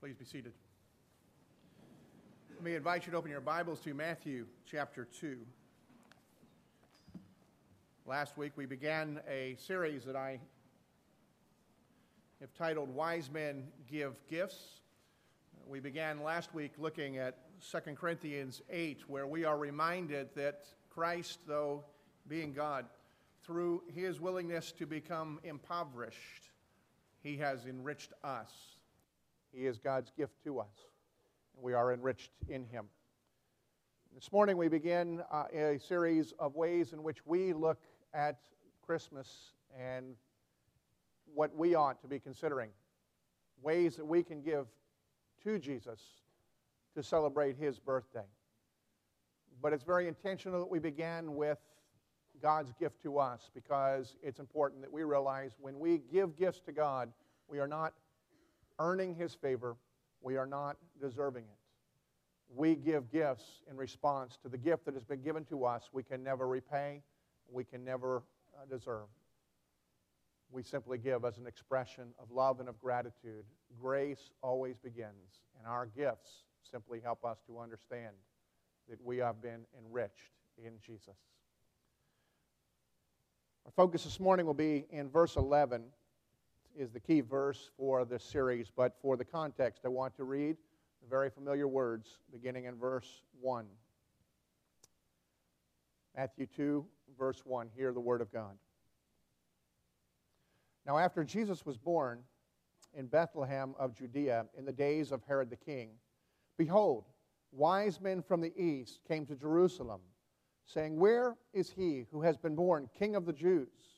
Please be seated. Let me invite you to open your Bibles to Matthew chapter 2. Last week we began a series that I have titled Wise Men Give Gifts. We began last week looking at 2 Corinthians 8, where we are reminded that Christ, though being God, through his willingness to become impoverished, he has enriched us. He is God's gift to us, and we are enriched in him. This morning we begin uh, a series of ways in which we look at Christmas and what we ought to be considering. Ways that we can give to Jesus to celebrate his birthday. But it's very intentional that we began with God's gift to us because it's important that we realize when we give gifts to God, we are not earning his favor, we are not deserving it. We give gifts in response to the gift that has been given to us, we can never repay, we can never uh, deserve. We simply give as an expression of love and of gratitude. Grace always begins, and our gifts simply help us to understand that we have been enriched in Jesus. Our focus this morning will be in verse 11 is the key verse for this series, but for the context, I want to read the very familiar words beginning in verse 1. Matthew 2, verse 1. Hear the word of God. Now, after Jesus was born in Bethlehem of Judea in the days of Herod the king, behold, wise men from the east came to Jerusalem, saying, Where is he who has been born King of the Jews?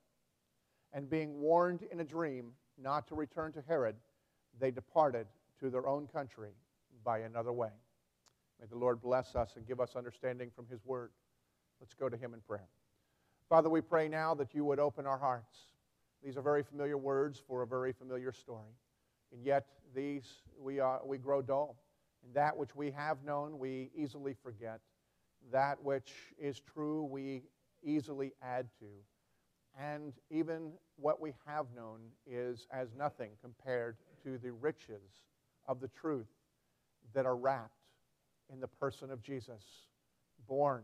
And being warned in a dream not to return to Herod, they departed to their own country by another way. May the Lord bless us and give us understanding from His Word. Let's go to Him in prayer. Father, we pray now that you would open our hearts. These are very familiar words for a very familiar story. And yet, these, we, are, we grow dull. And that which we have known, we easily forget. That which is true, we easily add to. And even what we have known is as nothing compared to the riches of the truth that are wrapped in the person of Jesus, born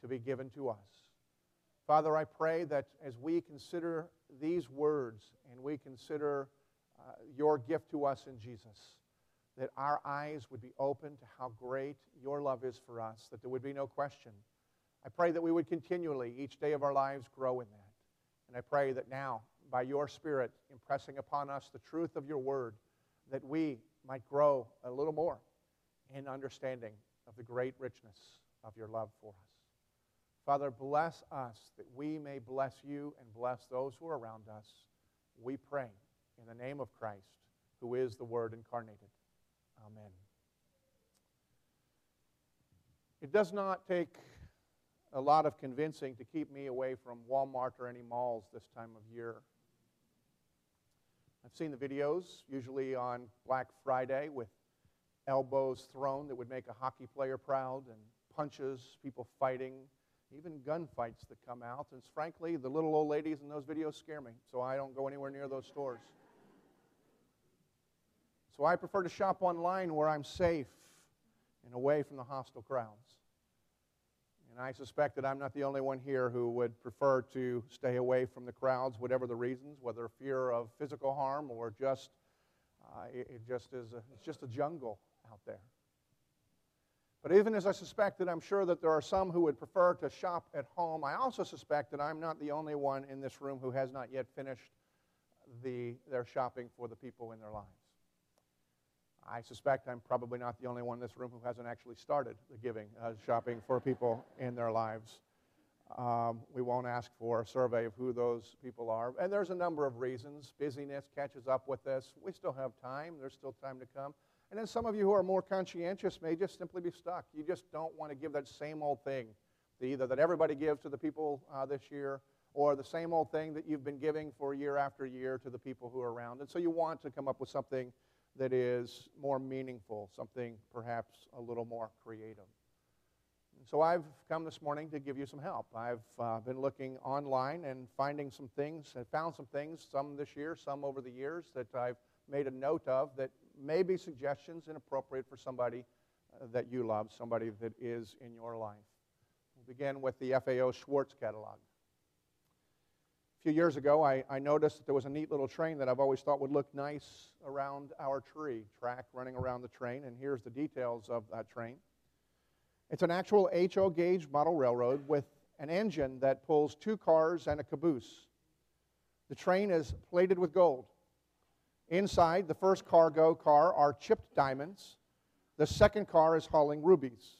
to be given to us. Father, I pray that as we consider these words and we consider uh, your gift to us in Jesus, that our eyes would be open to how great your love is for us, that there would be no question. I pray that we would continually, each day of our lives, grow in that. And I pray that now, by your Spirit impressing upon us the truth of your word, that we might grow a little more in understanding of the great richness of your love for us. Father, bless us that we may bless you and bless those who are around us. We pray in the name of Christ, who is the Word incarnated. Amen. It does not take a lot of convincing to keep me away from Walmart or any malls this time of year. I've seen the videos, usually on Black Friday, with elbows thrown that would make a hockey player proud and punches, people fighting, even gunfights that come out. And frankly, the little old ladies in those videos scare me, so I don't go anywhere near those stores. So I prefer to shop online where I'm safe and away from the hostile crowds. And I suspect that I'm not the only one here who would prefer to stay away from the crowds, whatever the reasons, whether fear of physical harm or just uh, it, it, just is a, it's just a jungle out there. But even as I suspect that I'm sure that there are some who would prefer to shop at home, I also suspect that I'm not the only one in this room who has not yet finished the, their shopping for the people in their lives. I suspect I'm probably not the only one in this room who hasn't actually started the giving, uh, shopping for people in their lives. Um, we won't ask for a survey of who those people are. And there's a number of reasons. Busyness catches up with us. We still have time, there's still time to come. And then some of you who are more conscientious may just simply be stuck. You just don't want to give that same old thing, either that everybody gives to the people uh, this year, or the same old thing that you've been giving for year after year to the people who are around. And so you want to come up with something that is more meaningful, something perhaps a little more creative. So I've come this morning to give you some help. I've uh, been looking online and finding some things, and found some things, some this year, some over the years, that I've made a note of that may be suggestions and appropriate for somebody uh, that you love, somebody that is in your life. We'll begin with the FAO Schwarz catalog. A few years ago, I, I, noticed that there was a neat little train that I've always thought would look nice around our tree, track running around the train, and here's the details of that train. It's an actual HO gauge model railroad with an engine that pulls two cars and a caboose. The train is plated with gold. Inside the first cargo car are chipped diamonds. The second car is hauling rubies.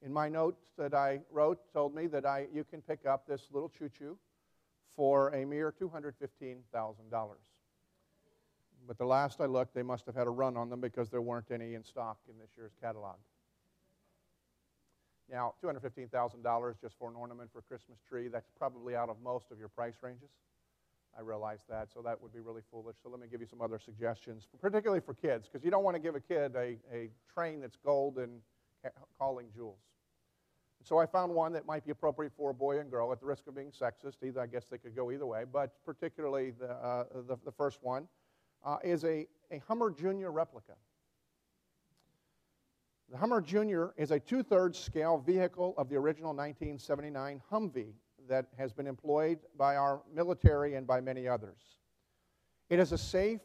In my note that I wrote, told me that I, you can pick up this little choo choo for a mere $215,000. But the last I looked, they must have had a run on them because there weren't any in stock in this year's catalog. Now, $215,000 just for an ornament for a Christmas tree, that's probably out of most of your price ranges. I realize that, so that would be really foolish. So let me give you some other suggestions, particularly for kids, because you don't want to give a kid a, a train that's gold and calling jewels. So I found one that might be appropriate for a boy and girl at the risk of being sexist. Either, I guess they could go either way, but particularly the, uh, the, the, first one uh, is a, a Hummer Junior replica. The Hummer Junior is a two thirds scale vehicle of the original 1979 Humvee that has been employed by our military and by many others. It, is a safe,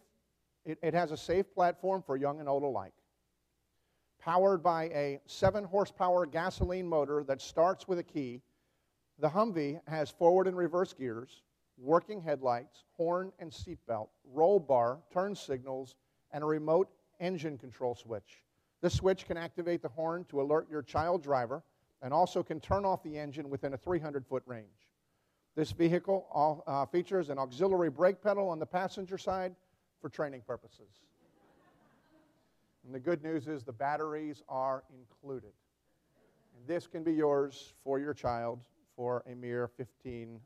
it, it has a safe platform for young and old alike powered by a 7 horsepower gasoline motor that starts with a key. The Humvee has forward and reverse gears, working headlights, horn and seatbelt, roll bar, turn signals, and a remote engine control switch. This switch can activate the horn to alert your child driver and also can turn off the engine within a 300 foot range. This vehicle all, uh, features an auxiliary brake pedal on the passenger side for training purposes. And the good news is the batteries are included. And this can be yours for your child for a mere $15,000.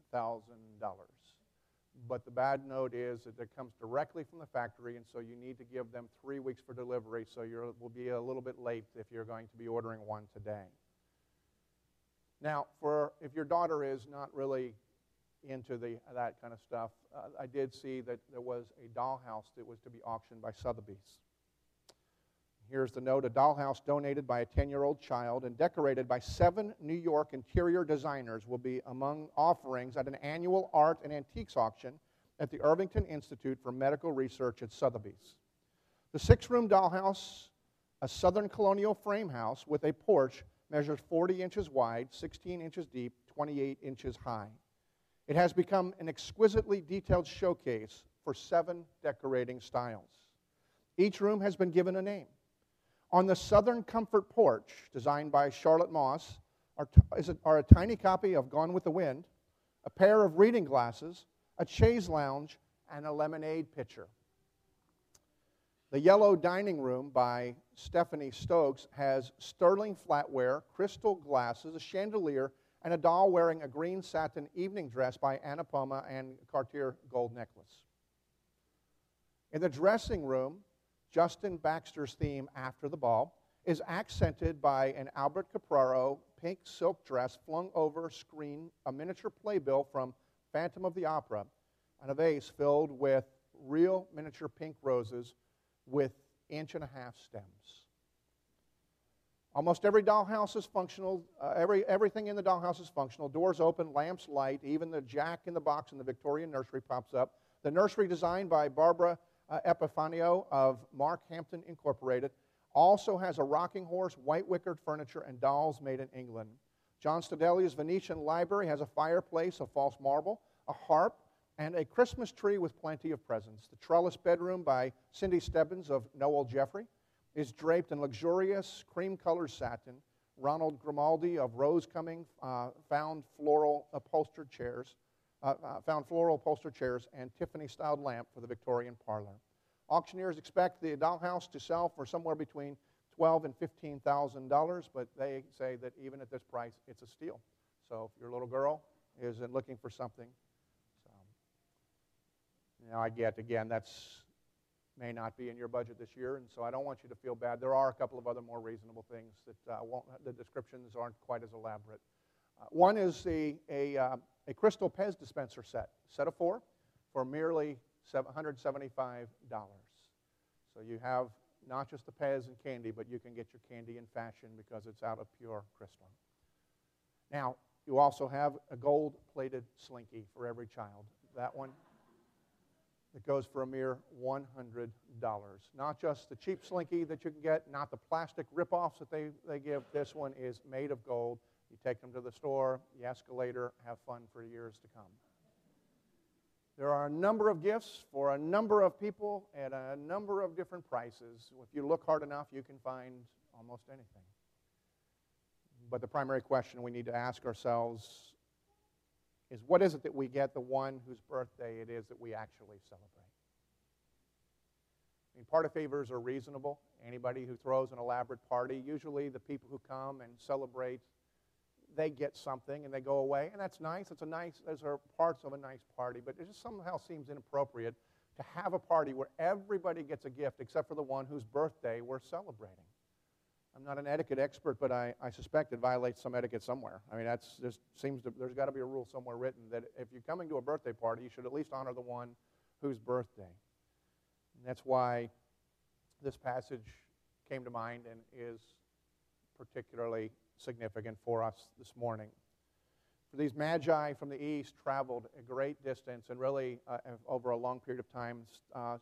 But the bad note is that it comes directly from the factory, and so you need to give them three weeks for delivery, so you will be a little bit late if you're going to be ordering one today. Now, for if your daughter is not really into the, that kind of stuff, uh, I did see that there was a dollhouse that was to be auctioned by Sotheby's. Here's the note a dollhouse donated by a 10 year old child and decorated by seven New York interior designers will be among offerings at an annual art and antiques auction at the Irvington Institute for Medical Research at Sotheby's. The six room dollhouse, a southern colonial frame house with a porch, measures 40 inches wide, 16 inches deep, 28 inches high. It has become an exquisitely detailed showcase for seven decorating styles. Each room has been given a name. On the southern comfort porch, designed by Charlotte Moss, are, t- are a tiny copy of Gone with the Wind, a pair of reading glasses, a chaise lounge, and a lemonade pitcher. The Yellow Dining Room by Stephanie Stokes has sterling flatware, crystal glasses, a chandelier, and a doll wearing a green satin evening dress by Anna Poma and Cartier gold necklace. In the dressing room, Justin Baxter's theme, After the Ball, is accented by an Albert Capraro pink silk dress flung over a screen, a miniature playbill from Phantom of the Opera, and a vase filled with real miniature pink roses with inch and a half stems. Almost every dollhouse is functional. Uh, every, everything in the dollhouse is functional. Doors open, lamps light. Even the jack in the box in the Victorian nursery pops up. The nursery, designed by Barbara uh, Epifanio of Mark Hampton Incorporated, also has a rocking horse, white wickered furniture, and dolls made in England. John Stadelia's Venetian library has a fireplace of false marble, a harp, and a Christmas tree with plenty of presents. The trellis bedroom by Cindy Stebbins of Noel Jeffrey is draped in luxurious cream colored satin. Ronald Grimaldi of Rose Cumming uh, found floral upholstered chairs, uh, uh, found floral upholstered chairs and Tiffany styled lamp for the Victorian parlor. Auctioneers expect the dollhouse to sell for somewhere between twelve and fifteen thousand dollars, but they say that even at this price, it's a steal. So if your little girl is looking for something, so now I get again that's may not be in your budget this year, and so I don't want you to feel bad. There are a couple of other more reasonable things that uh, won't, the descriptions aren't quite as elaborate. One is a, a, uh, a crystal Pez dispenser set, set of four, for merely $175. So you have not just the Pez and candy, but you can get your candy in fashion because it's out of pure crystal. Now, you also have a gold plated slinky for every child. That one that goes for a mere $100. Not just the cheap slinky that you can get, not the plastic ripoffs that they, they give. This one is made of gold. You take them to the store, you escalator, have fun for years to come. There are a number of gifts for a number of people at a number of different prices. If you look hard enough, you can find almost anything. But the primary question we need to ask ourselves is what is it that we get the one whose birthday it is that we actually celebrate? I mean, party favors are reasonable. Anybody who throws an elaborate party, usually the people who come and celebrate, they get something and they go away, and that's nice. It's a nice, those are parts of a nice party, but it just somehow seems inappropriate to have a party where everybody gets a gift except for the one whose birthday we're celebrating. I'm not an etiquette expert, but I, I suspect it violates some etiquette somewhere. I mean, that's just seems to, there's got to be a rule somewhere written that if you're coming to a birthday party, you should at least honor the one whose birthday. And that's why this passage came to mind and is particularly significant for us this morning. For these magi from the east traveled a great distance and really uh, over a long period of time. Uh,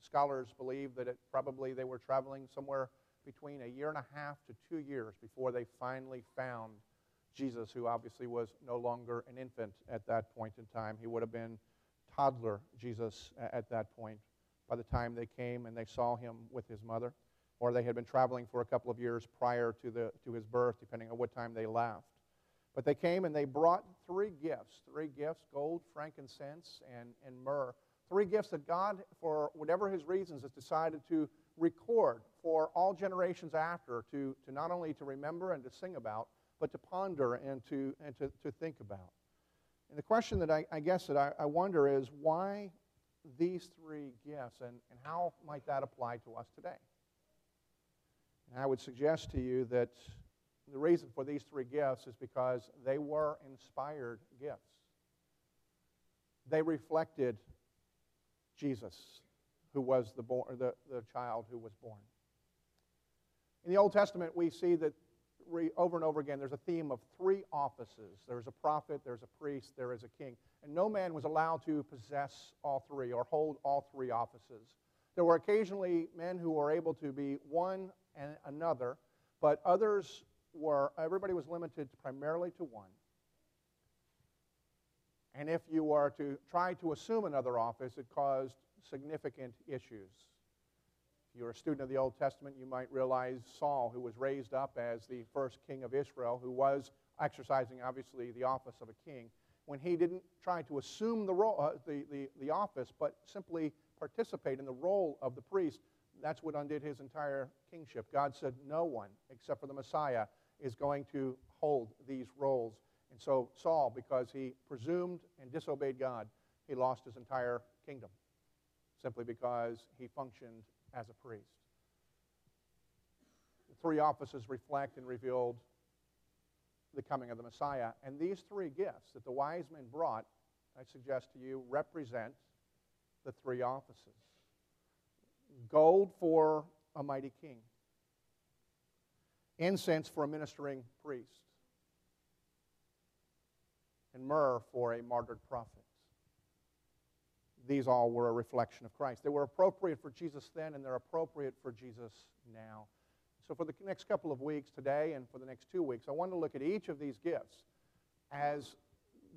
scholars believe that it probably they were traveling somewhere between a year and a half to two years before they finally found Jesus, who obviously was no longer an infant at that point in time. He would have been toddler Jesus at that point by the time they came and they saw him with his mother, or they had been traveling for a couple of years prior to, the, to his birth, depending on what time they left. But they came and they brought three gifts three gifts gold, frankincense, and, and myrrh. Three gifts that God, for whatever his reasons, has decided to record for all generations after to, to not only to remember and to sing about, but to ponder and to, and to, to think about. And the question that I, I guess that I, I wonder is why these three gifts and, and how might that apply to us today? And I would suggest to you that the reason for these three gifts is because they were inspired gifts. They reflected Jesus who was the, born, the, the child who was born. In the Old Testament, we see that re, over and over again there's a theme of three offices there's a prophet, there's a priest, there is a king. And no man was allowed to possess all three or hold all three offices. There were occasionally men who were able to be one and another, but others were, everybody was limited primarily to one. And if you were to try to assume another office, it caused significant issues. If you're a student of the Old Testament, you might realize Saul, who was raised up as the first king of Israel, who was exercising, obviously, the office of a king, when he didn't try to assume the, role, uh, the, the, the office, but simply participate in the role of the priest, that's what undid his entire kingship. God said, No one, except for the Messiah, is going to hold these roles. And so Saul, because he presumed and disobeyed God, he lost his entire kingdom simply because he functioned as a priest. The three offices reflect and revealed the coming of the Messiah. And these three gifts that the wise men brought, I suggest to you, represent the three offices gold for a mighty king, incense for a ministering priest, and myrrh for a martyred prophet. These all were a reflection of Christ. They were appropriate for Jesus then, and they're appropriate for Jesus now. So, for the next couple of weeks, today and for the next two weeks, I want to look at each of these gifts as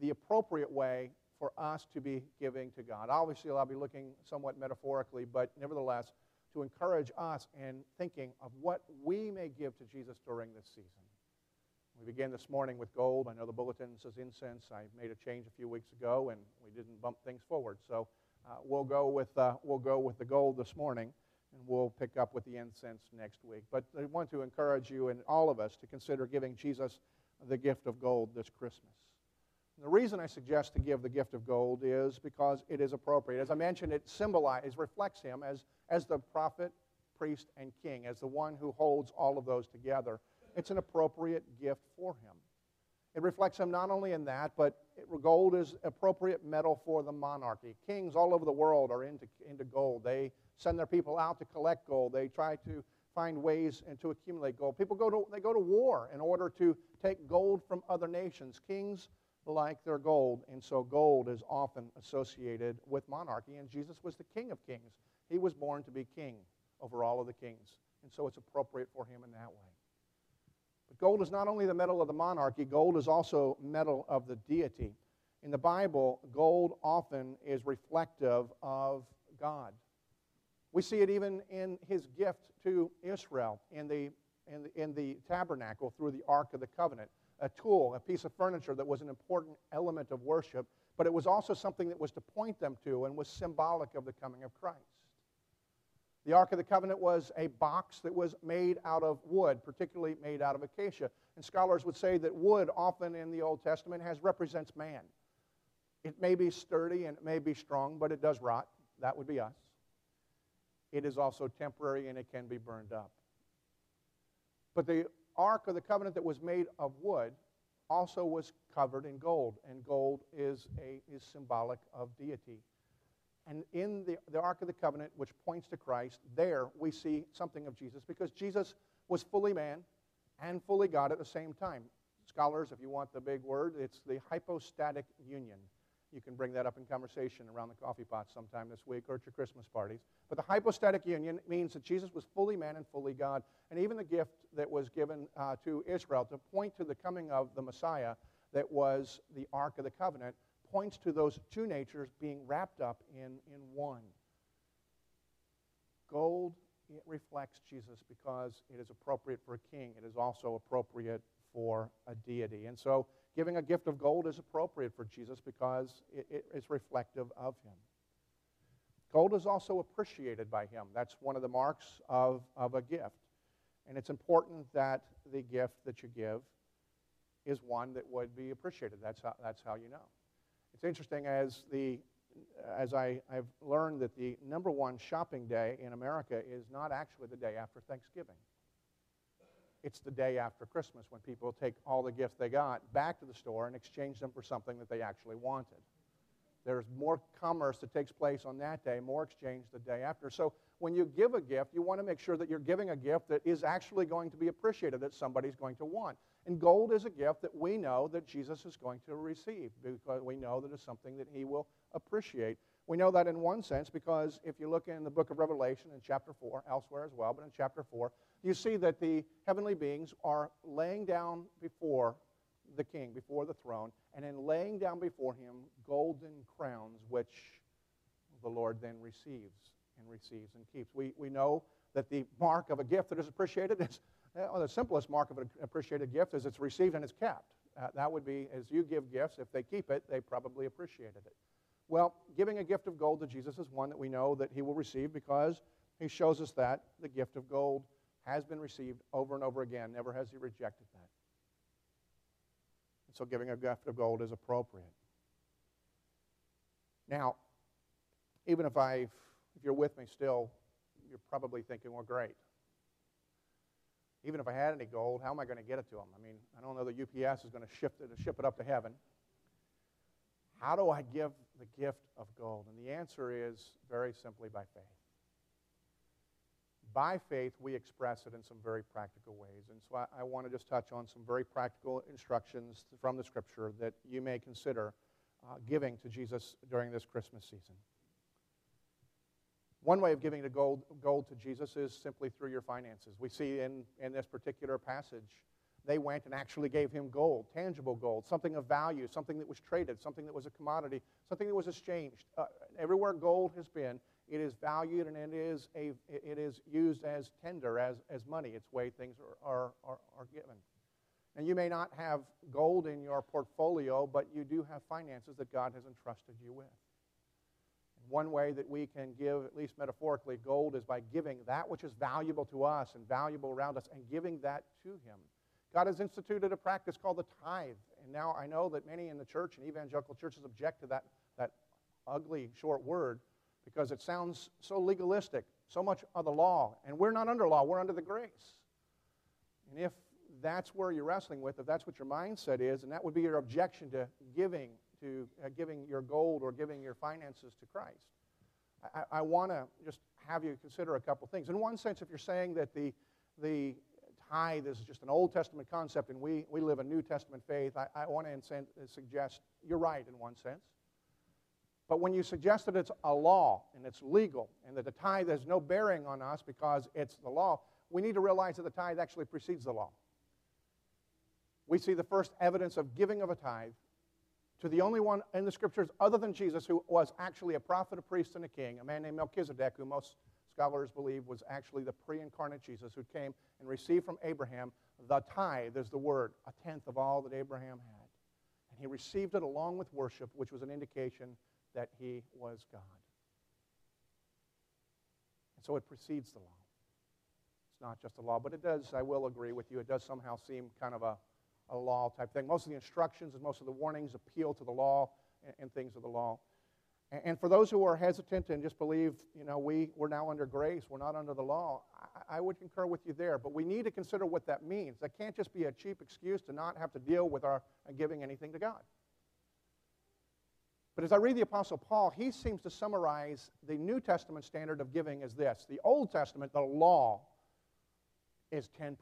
the appropriate way for us to be giving to God. Obviously, I'll be looking somewhat metaphorically, but nevertheless, to encourage us in thinking of what we may give to Jesus during this season. We began this morning with gold. I know the bulletin says incense. I made a change a few weeks ago, and we didn't bump things forward. So uh, we'll go with uh, we'll go with the gold this morning, and we'll pick up with the incense next week. But I want to encourage you and all of us to consider giving Jesus the gift of gold this Christmas. The reason I suggest to give the gift of gold is because it is appropriate. As I mentioned, it symbolizes, reflects him as, as the prophet, priest, and king, as the one who holds all of those together it's an appropriate gift for him. It reflects him not only in that, but it, gold is appropriate metal for the monarchy. Kings all over the world are into, into gold. They send their people out to collect gold. They try to find ways and to accumulate gold. People go to, they go to war in order to take gold from other nations. Kings like their gold, and so gold is often associated with monarchy, and Jesus was the King of kings. He was born to be king over all of the kings, and so it's appropriate for him in that way. But gold is not only the metal of the monarchy, gold is also metal of the deity. In the Bible, gold often is reflective of God. We see it even in his gift to Israel in the, in the, in the tabernacle through the Ark of the Covenant, a tool, a piece of furniture that was an important element of worship, but it was also something that was to point them to and was symbolic of the coming of Christ. The Ark of the Covenant was a box that was made out of wood, particularly made out of acacia. And scholars would say that wood, often in the Old Testament, has represents man. It may be sturdy and it may be strong, but it does rot. That would be us. It is also temporary and it can be burned up. But the Ark of the Covenant that was made of wood also was covered in gold, and gold is, a, is symbolic of deity. And in the, the Ark of the Covenant, which points to Christ, there we see something of Jesus because Jesus was fully man and fully God at the same time. Scholars, if you want the big word, it's the hypostatic union. You can bring that up in conversation around the coffee pot sometime this week or at your Christmas parties. But the hypostatic union means that Jesus was fully man and fully God. And even the gift that was given uh, to Israel to point to the coming of the Messiah, that was the Ark of the Covenant, points to those two natures being wrapped up in, in one. Gold it reflects Jesus because it is appropriate for a king. It is also appropriate for a deity. And so giving a gift of gold is appropriate for Jesus because it, it is reflective of him. Gold is also appreciated by him. That's one of the marks of, of a gift. And it's important that the gift that you give is one that would be appreciated. That's how, that's how you know. It's interesting as the as I, I've learned that the number one shopping day in America is not actually the day after Thanksgiving. It's the day after Christmas when people take all the gifts they got back to the store and exchange them for something that they actually wanted. There's more commerce that takes place on that day, more exchange the day after. So when you give a gift, you want to make sure that you're giving a gift that is actually going to be appreciated, that somebody's going to want. And gold is a gift that we know that Jesus is going to receive because we know that it's something that he will appreciate. We know that in one sense because if you look in the book of Revelation in chapter 4, elsewhere as well, but in chapter 4, you see that the heavenly beings are laying down before the king, before the throne, and in laying down before him golden crowns, which the Lord then receives and receives and keeps. We, we know that the mark of a gift that is appreciated is well, the simplest mark of an appreciated gift is it's received and it's kept. Uh, that would be as you give gifts, if they keep it, they probably appreciated it. Well, giving a gift of gold to Jesus is one that we know that he will receive because he shows us that the gift of gold has been received over and over again. Never has he rejected that. And so giving a gift of gold is appropriate. Now, even if I if you're with me still, you're probably thinking, well, great. even if I had any gold, how am I going to get it to them? I mean, I don't know that UPS is going to ship it, ship it up to heaven. How do I give the gift of gold? And the answer is very simply by faith. By faith, we express it in some very practical ways. And so I, I want to just touch on some very practical instructions from the Scripture that you may consider uh, giving to Jesus during this Christmas season. One way of giving the gold, gold to Jesus is simply through your finances. We see in, in this particular passage, they went and actually gave him gold, tangible gold, something of value, something that was traded, something that was a commodity, something that was exchanged. Uh, everywhere gold has been, it is valued and it is, a, it is used as tender, as, as money. It's way things are, are, are, are given. And you may not have gold in your portfolio, but you do have finances that God has entrusted you with. One way that we can give, at least metaphorically, gold is by giving that which is valuable to us and valuable around us and giving that to Him. God has instituted a practice called the tithe. And now I know that many in the church and evangelical churches object to that, that ugly short word because it sounds so legalistic, so much of the law. And we're not under law, we're under the grace. And if that's where you're wrestling with, if that's what your mindset is, and that would be your objection to giving to uh, giving your gold or giving your finances to Christ. I, I want to just have you consider a couple things. In one sense, if you're saying that the, the tithe is just an Old Testament concept and we, we live a New Testament faith, I, I want to suggest you're right in one sense. But when you suggest that it's a law and it's legal and that the tithe has no bearing on us because it's the law, we need to realize that the tithe actually precedes the law. We see the first evidence of giving of a tithe to the only one in the scriptures other than Jesus who was actually a prophet, a priest, and a king, a man named Melchizedek, who most scholars believe was actually the pre incarnate Jesus who came and received from Abraham the tithe, is the word, a tenth of all that Abraham had. And he received it along with worship, which was an indication that he was God. And so it precedes the law. It's not just a law, but it does, I will agree with you, it does somehow seem kind of a a law type thing. Most of the instructions and most of the warnings appeal to the law and, and things of the law. And, and, for those who are hesitant and just believe, you know, we, we're now under grace, we're not under the law, I, I would concur with you there. But we need to consider what that means. That can't just be a cheap excuse to not have to deal with our uh, giving anything to God. But as I read the Apostle Paul, he seems to summarize the New Testament standard of giving as this the Old Testament, the law, is 10%.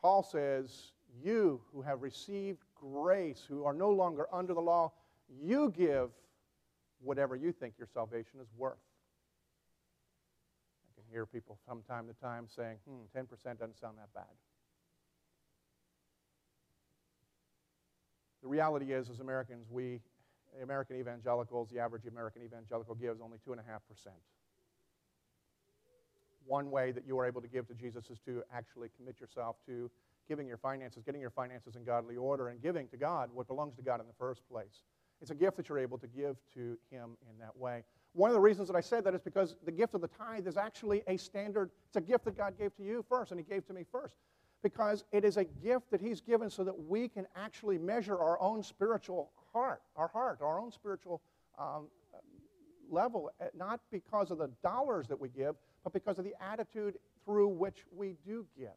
Paul says, You who have received grace, who are no longer under the law, you give whatever you think your salvation is worth. I can hear people from time to time saying, hmm, 10% doesn't sound that bad. The reality is, as Americans, we, American evangelicals, the average American evangelical gives only 2.5% one way that you are able to give to Jesus is to actually commit yourself to giving your finances, getting your finances in godly order, and giving to God what belongs to God in the first place. It's a gift that you're able to give to Him in that way. One of the reasons that I said that is because the gift of the tithe is actually a standard, it's a gift that God gave to you first, and He gave to me first. Because it is a gift that He's given so that we can actually measure our own spiritual heart, our heart, our own spiritual um, level, eh, not because of the dollars that we give, but because of the attitude through which we do give.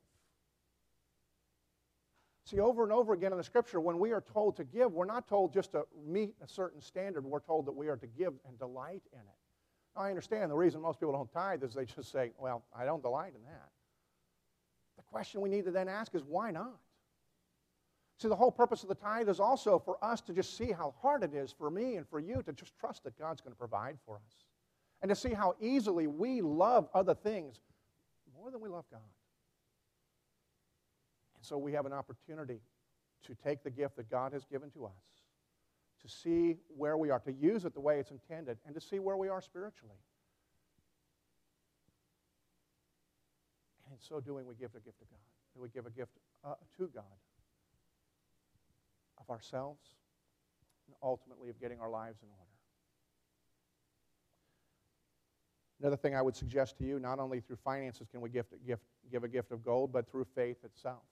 See, over and over again in the scripture, when we are told to give, we're not told just to meet a certain standard. We're told that we are to give and delight in it. Now, I understand the reason most people don't tithe is they just say, well, I don't delight in that. Question we need to then ask is, why not? See, the whole purpose of the tithe is also for us to just see how hard it is for me and for you to just trust that God's going to provide for us and to see how easily we love other things more than we love God. And so we have an opportunity to take the gift that God has given to us, to see where we are, to use it the way it's intended, and to see where we are spiritually. In so doing, we give a gift to God. We give a gift uh, to God of ourselves and ultimately of getting our lives in order. Another thing I would suggest to you not only through finances can we gift, gift, give a gift of gold, but through faith itself.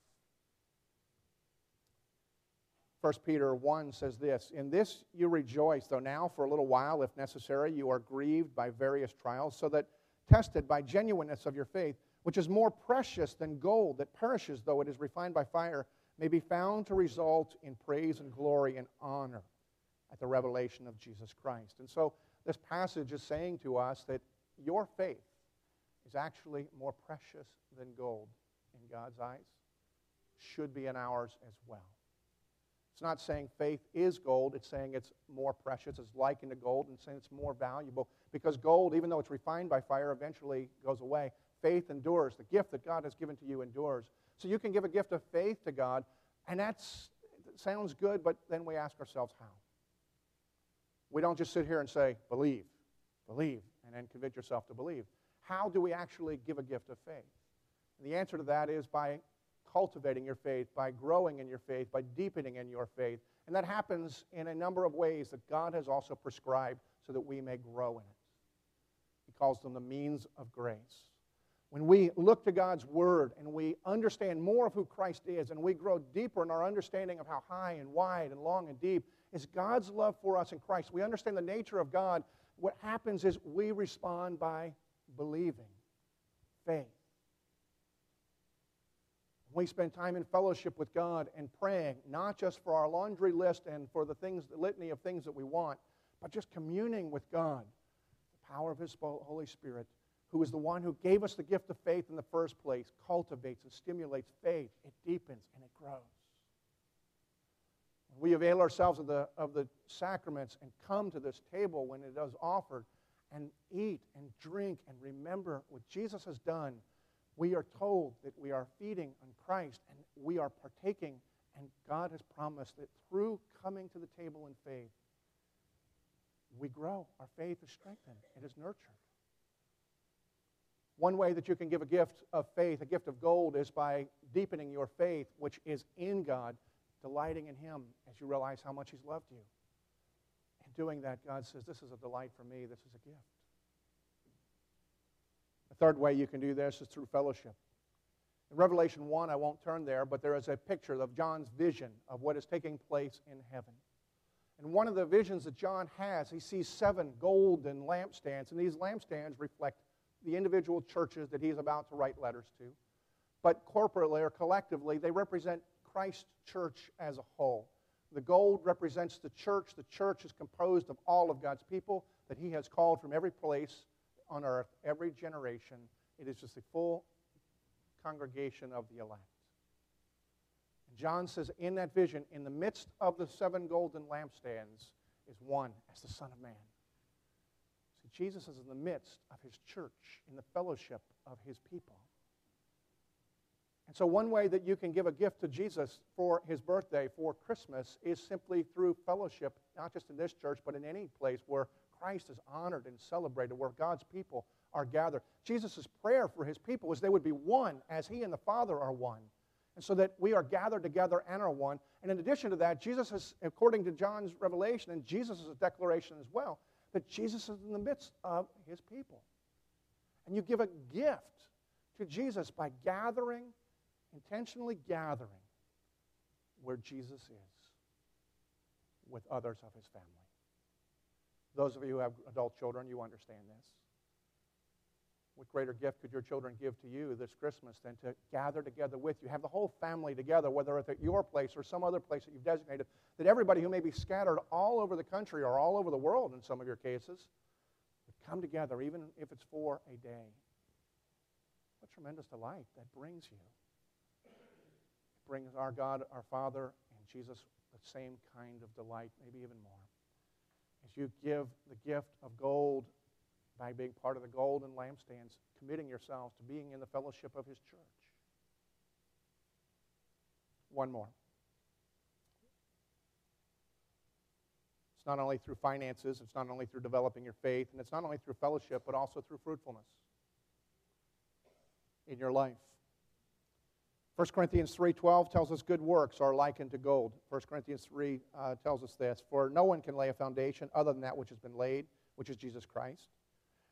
1 Peter 1 says this In this you rejoice, though now for a little while, if necessary, you are grieved by various trials, so that tested by genuineness of your faith, which is more precious than gold that perishes though it is refined by fire, may be found to result in praise and glory and honor at the revelation of Jesus Christ. And so this passage is saying to us that your faith is actually more precious than gold in God's eyes, should be in ours as well. It's not saying faith is gold, it's saying it's more precious, it's likened to gold, and saying it's more valuable because gold, even though it's refined by fire, eventually goes away. Faith endures. The gift that God has given to you endures. So you can give a gift of faith to God, and that sounds good, but then we ask ourselves how. We don't just sit here and say, believe, believe, and then convince yourself to believe. How do we actually give a gift of faith? And the answer to that is by cultivating your faith, by growing in your faith, by deepening in your faith. And that happens in a number of ways that God has also prescribed so that we may grow in it. He calls them the means of grace. When we look to God's Word and we understand more of who Christ is and we grow deeper in our understanding of how high and wide and long and deep is God's love for us in Christ, we understand the nature of God. What happens is we respond by believing, faith we spend time in fellowship with God and praying, not just for our laundry list and for the things, the litany of things that we want, but just communing with God, the power of His Holy Spirit, who is the one who gave us the gift of faith in the first place, cultivates and stimulates faith. It deepens and it grows. When we avail ourselves of the, of the sacraments and come to this table when it is offered and eat and drink and remember what Jesus has done we are told that we are feeding on Christ and we are partaking, and God has promised that through coming to the table in faith, we grow. Our faith is strengthened, it is nurtured. One way that you can give a gift of faith, a gift of gold, is by deepening your faith, which is in God, delighting in Him as you realize how much He's loved you. In doing that, God says, This is a delight for me, this is a gift. The third way you can do this is through fellowship. In Revelation 1, I won't turn there, but there is a picture of John's vision of what is taking place in heaven. And one of the visions that John has, he sees seven golden lampstands, and these lampstands reflect the individual churches that he's about to write letters to. But corporately or collectively, they represent Christ's church as a whole. The gold represents the church. The church is composed of all of God's people that he has called from every place on earth, every generation. It is just a full congregation of the elect. John says, in that vision, in the midst of the seven golden lampstands, is one as the Son of Man. Jesus is in the midst of his church, in the fellowship of his people. And so, one way that you can give a gift to Jesus for his birthday, for Christmas, is simply through fellowship, not just in this church, but in any place where Christ is honored and celebrated, where God's people are gathered. Jesus' prayer for his people was they would be one as he and the Father are one. And so that we are gathered together and are one. And in addition to that, Jesus is, according to John's revelation and Jesus' declaration as well, that Jesus is in the midst of his people. And you give a gift to Jesus by gathering, intentionally gathering where Jesus is with others of his family. Those of you who have adult children, you understand this. What greater gift could your children give to you this Christmas than to gather together with you? Have the whole family together, whether it's at your place or some other place that you've designated, that everybody who may be scattered all over the country or all over the world in some of your cases would come together, even if it's for a day. What tremendous delight that brings you. It brings our God, our Father, and Jesus the same kind of delight, maybe even more as you give the gift of gold by being part of the golden lampstands, committing yourselves to being in the fellowship of his church. One more. It's not only through finances, it's not only through developing your faith, and it's not only through fellowship, but also through fruitfulness in your life. 1 Corinthians 3.12 tells us good works are likened to gold. 1 Corinthians 3 uh, tells us this. For no one can lay a foundation other than that which has been laid, which is Jesus Christ.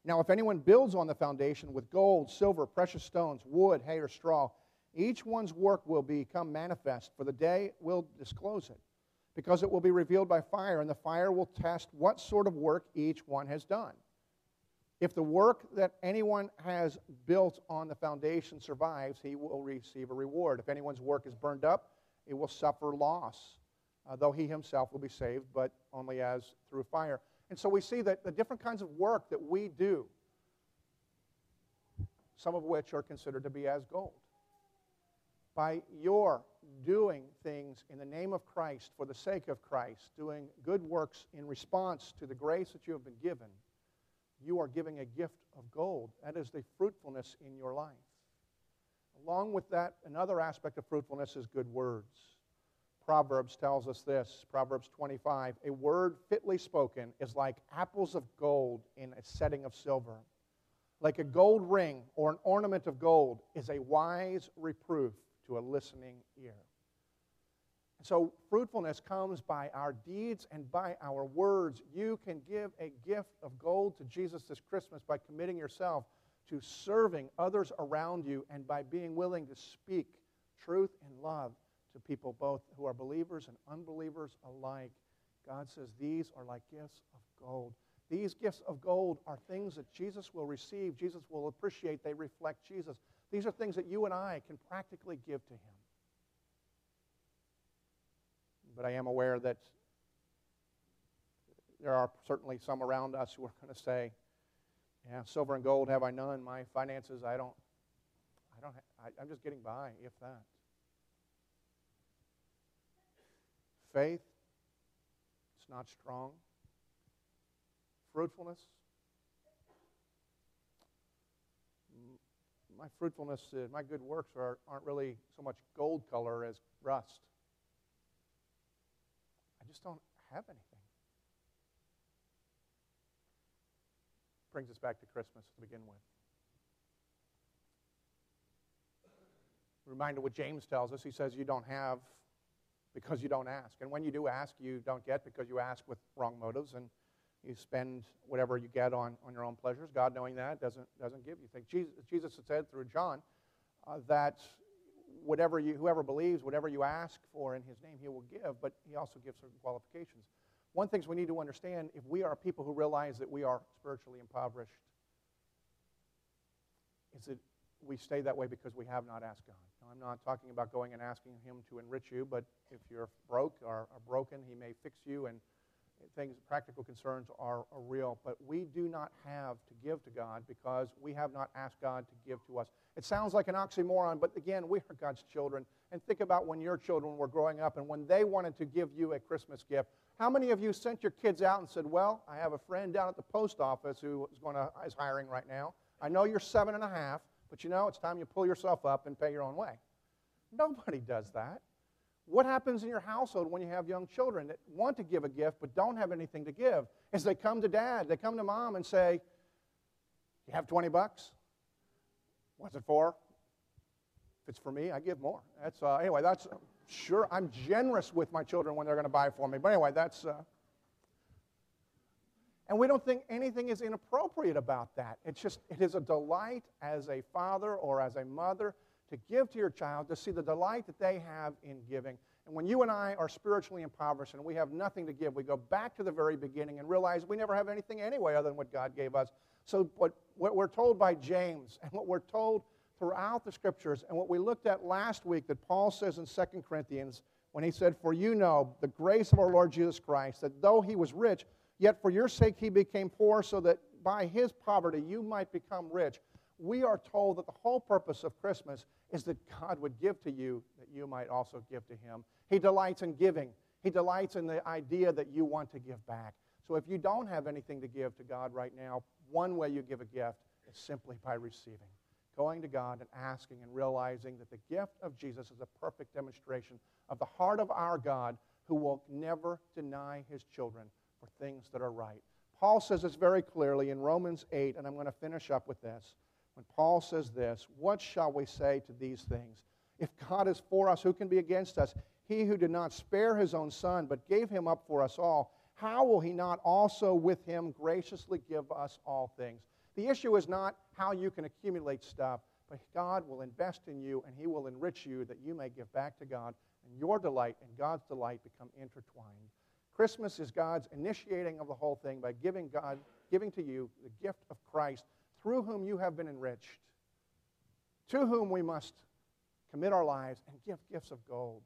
Now, if anyone builds on the foundation with gold, silver, precious stones, wood, hay, or straw, each one's work will become manifest, for the day will disclose it, because it will be revealed by fire, and the fire will test what sort of work each one has done. If the work that anyone has built on the foundation survives, he will receive a reward. If anyone's work is burned up, it will suffer loss, uh, though he himself will be saved, but only as through fire. And so we see that the different kinds of work that we do, some of which are considered to be as gold. By your doing things in the name of Christ, for the sake of Christ, doing good works in response to the grace that you have been given, you are giving a gift of gold. That is the fruitfulness in your life. Along with that, another aspect of fruitfulness is good words. Proverbs tells us this Proverbs 25 A word fitly spoken is like apples of gold in a setting of silver. Like a gold ring or an ornament of gold is a wise reproof to a listening ear. So, fruitfulness comes by our deeds and by our words. You can give a gift of gold to Jesus this Christmas by committing yourself to serving others around you and by being willing to speak truth and love to people both who are believers and unbelievers alike. God says these are like gifts of gold. These gifts of gold are things that Jesus will receive, Jesus will appreciate, they reflect Jesus. These are things that you and I can practically give to Him. But I am aware that there are certainly some around us who are going to say, "Yeah, silver and gold have I none. My finances, I don't, I don't. I, I'm just getting by, if that." Faith, it's not strong. Fruitfulness, my fruitfulness, uh, my good works are, aren't really so much gold color as rust. I just don't have anything. Brings us back to Christmas to begin with. Reminder what James tells us. He says, You don't have because you don't ask. And when you do ask, you don't get because you ask with wrong motives and you spend whatever you get on, on your own pleasures. God, knowing that, doesn't, doesn't give you things. Jesus, Jesus said through John uh, that whatever you, whoever believes, whatever you ask for in his name, he will give, but he also gives certain qualifications. One thing we need to understand if we are people who realize that we are spiritually impoverished, is that we stay that way because we have not asked God. Now, I'm not talking about going and asking Him to enrich you, but if you're broke or, or broken, He may fix you and things, practical concerns are, are real, but we do not have to give to God because we have not asked God to give to us. It sounds like an oxymoron, but again, we are God's children. And think about when your children were growing up and when they wanted to give you a Christmas gift. How many of you sent your kids out and said, Well, I have a friend down at the post office who is, going to, is hiring right now. I know you're seven and a half, but you know, it's time you pull yourself up and pay your own way. Nobody does that. What happens in your household when you have young children that want to give a gift but don't have anything to give? Is they come to dad, they come to mom and say, You have 20 bucks? What's it for? If it's for me, I give more. That's uh, anyway. That's uh, sure. I'm generous with my children when they're going to buy for me. But anyway, that's. Uh, and we don't think anything is inappropriate about that. It's just it is a delight as a father or as a mother to give to your child, to see the delight that they have in giving. And when you and I are spiritually impoverished and we have nothing to give, we go back to the very beginning and realize we never have anything anyway other than what God gave us. So, what, what we're told by James and what we're told throughout the scriptures and what we looked at last week that Paul says in 2 Corinthians when he said, For you know the grace of our Lord Jesus Christ, that though he was rich, yet for your sake he became poor, so that by his poverty you might become rich we are told that the whole purpose of Christmas is that God would give to you that you might also give to Him. He delights in giving, He delights in the idea that you want to give back. So if you don't have anything to give to God right now, one way you give a gift is simply by receiving. Going to God and asking and realizing that the gift of Jesus is a perfect demonstration of the heart of our God who will never deny his children things that are right. Paul says this very clearly in Romans 8, and I'm going to finish up with this when Paul says this, What shall we say to these things? If God is for us, who can be against us? He who did not spare his own son, but gave him up for us all, how will he not also with him graciously give us all things? The issue is not how you can accumulate stuff, but God will invest in you and he will enrich you that you may give back to God, and your delight and God's delight become intertwined. Christmas is God's initiating of the whole thing by giving God giving to you the gift of Christ, through whom you have been enriched, to whom we must commit our lives and give gifts of gold.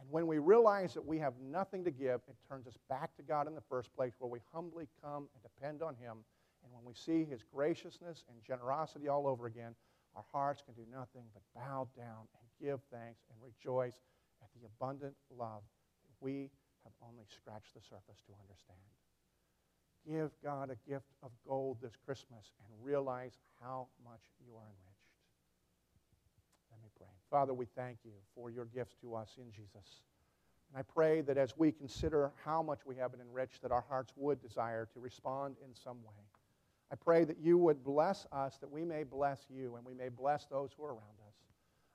And when we realize that we have nothing to give, it turns us back to God in the first place, where we humbly come and depend on Him. And when we see His graciousness and generosity all over again, our hearts can do nothing but bow down and give thanks and rejoice at the abundant love that we have only scratched the surface to understand. Give God a gift of gold this Christmas and realize how much you are enriched. Let me pray. Father, we thank you for your gifts to us in Jesus. And I pray that as we consider how much we have been enriched, that our hearts would desire to respond in some way. I pray that you would bless us, that we may bless you, and we may bless those who are around us.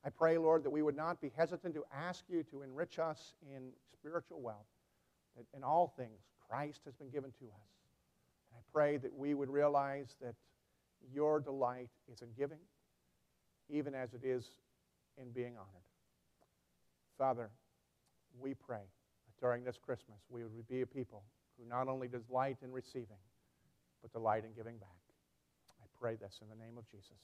I pray, Lord, that we would not be hesitant to ask you to enrich us in spiritual wealth, that in all things Christ has been given to us. And I pray that we would realize that your delight is in giving, even as it is in being honored. Father, we pray that during this Christmas we would be a people who not only delight in receiving, but delight in giving back. I pray this in the name of Jesus.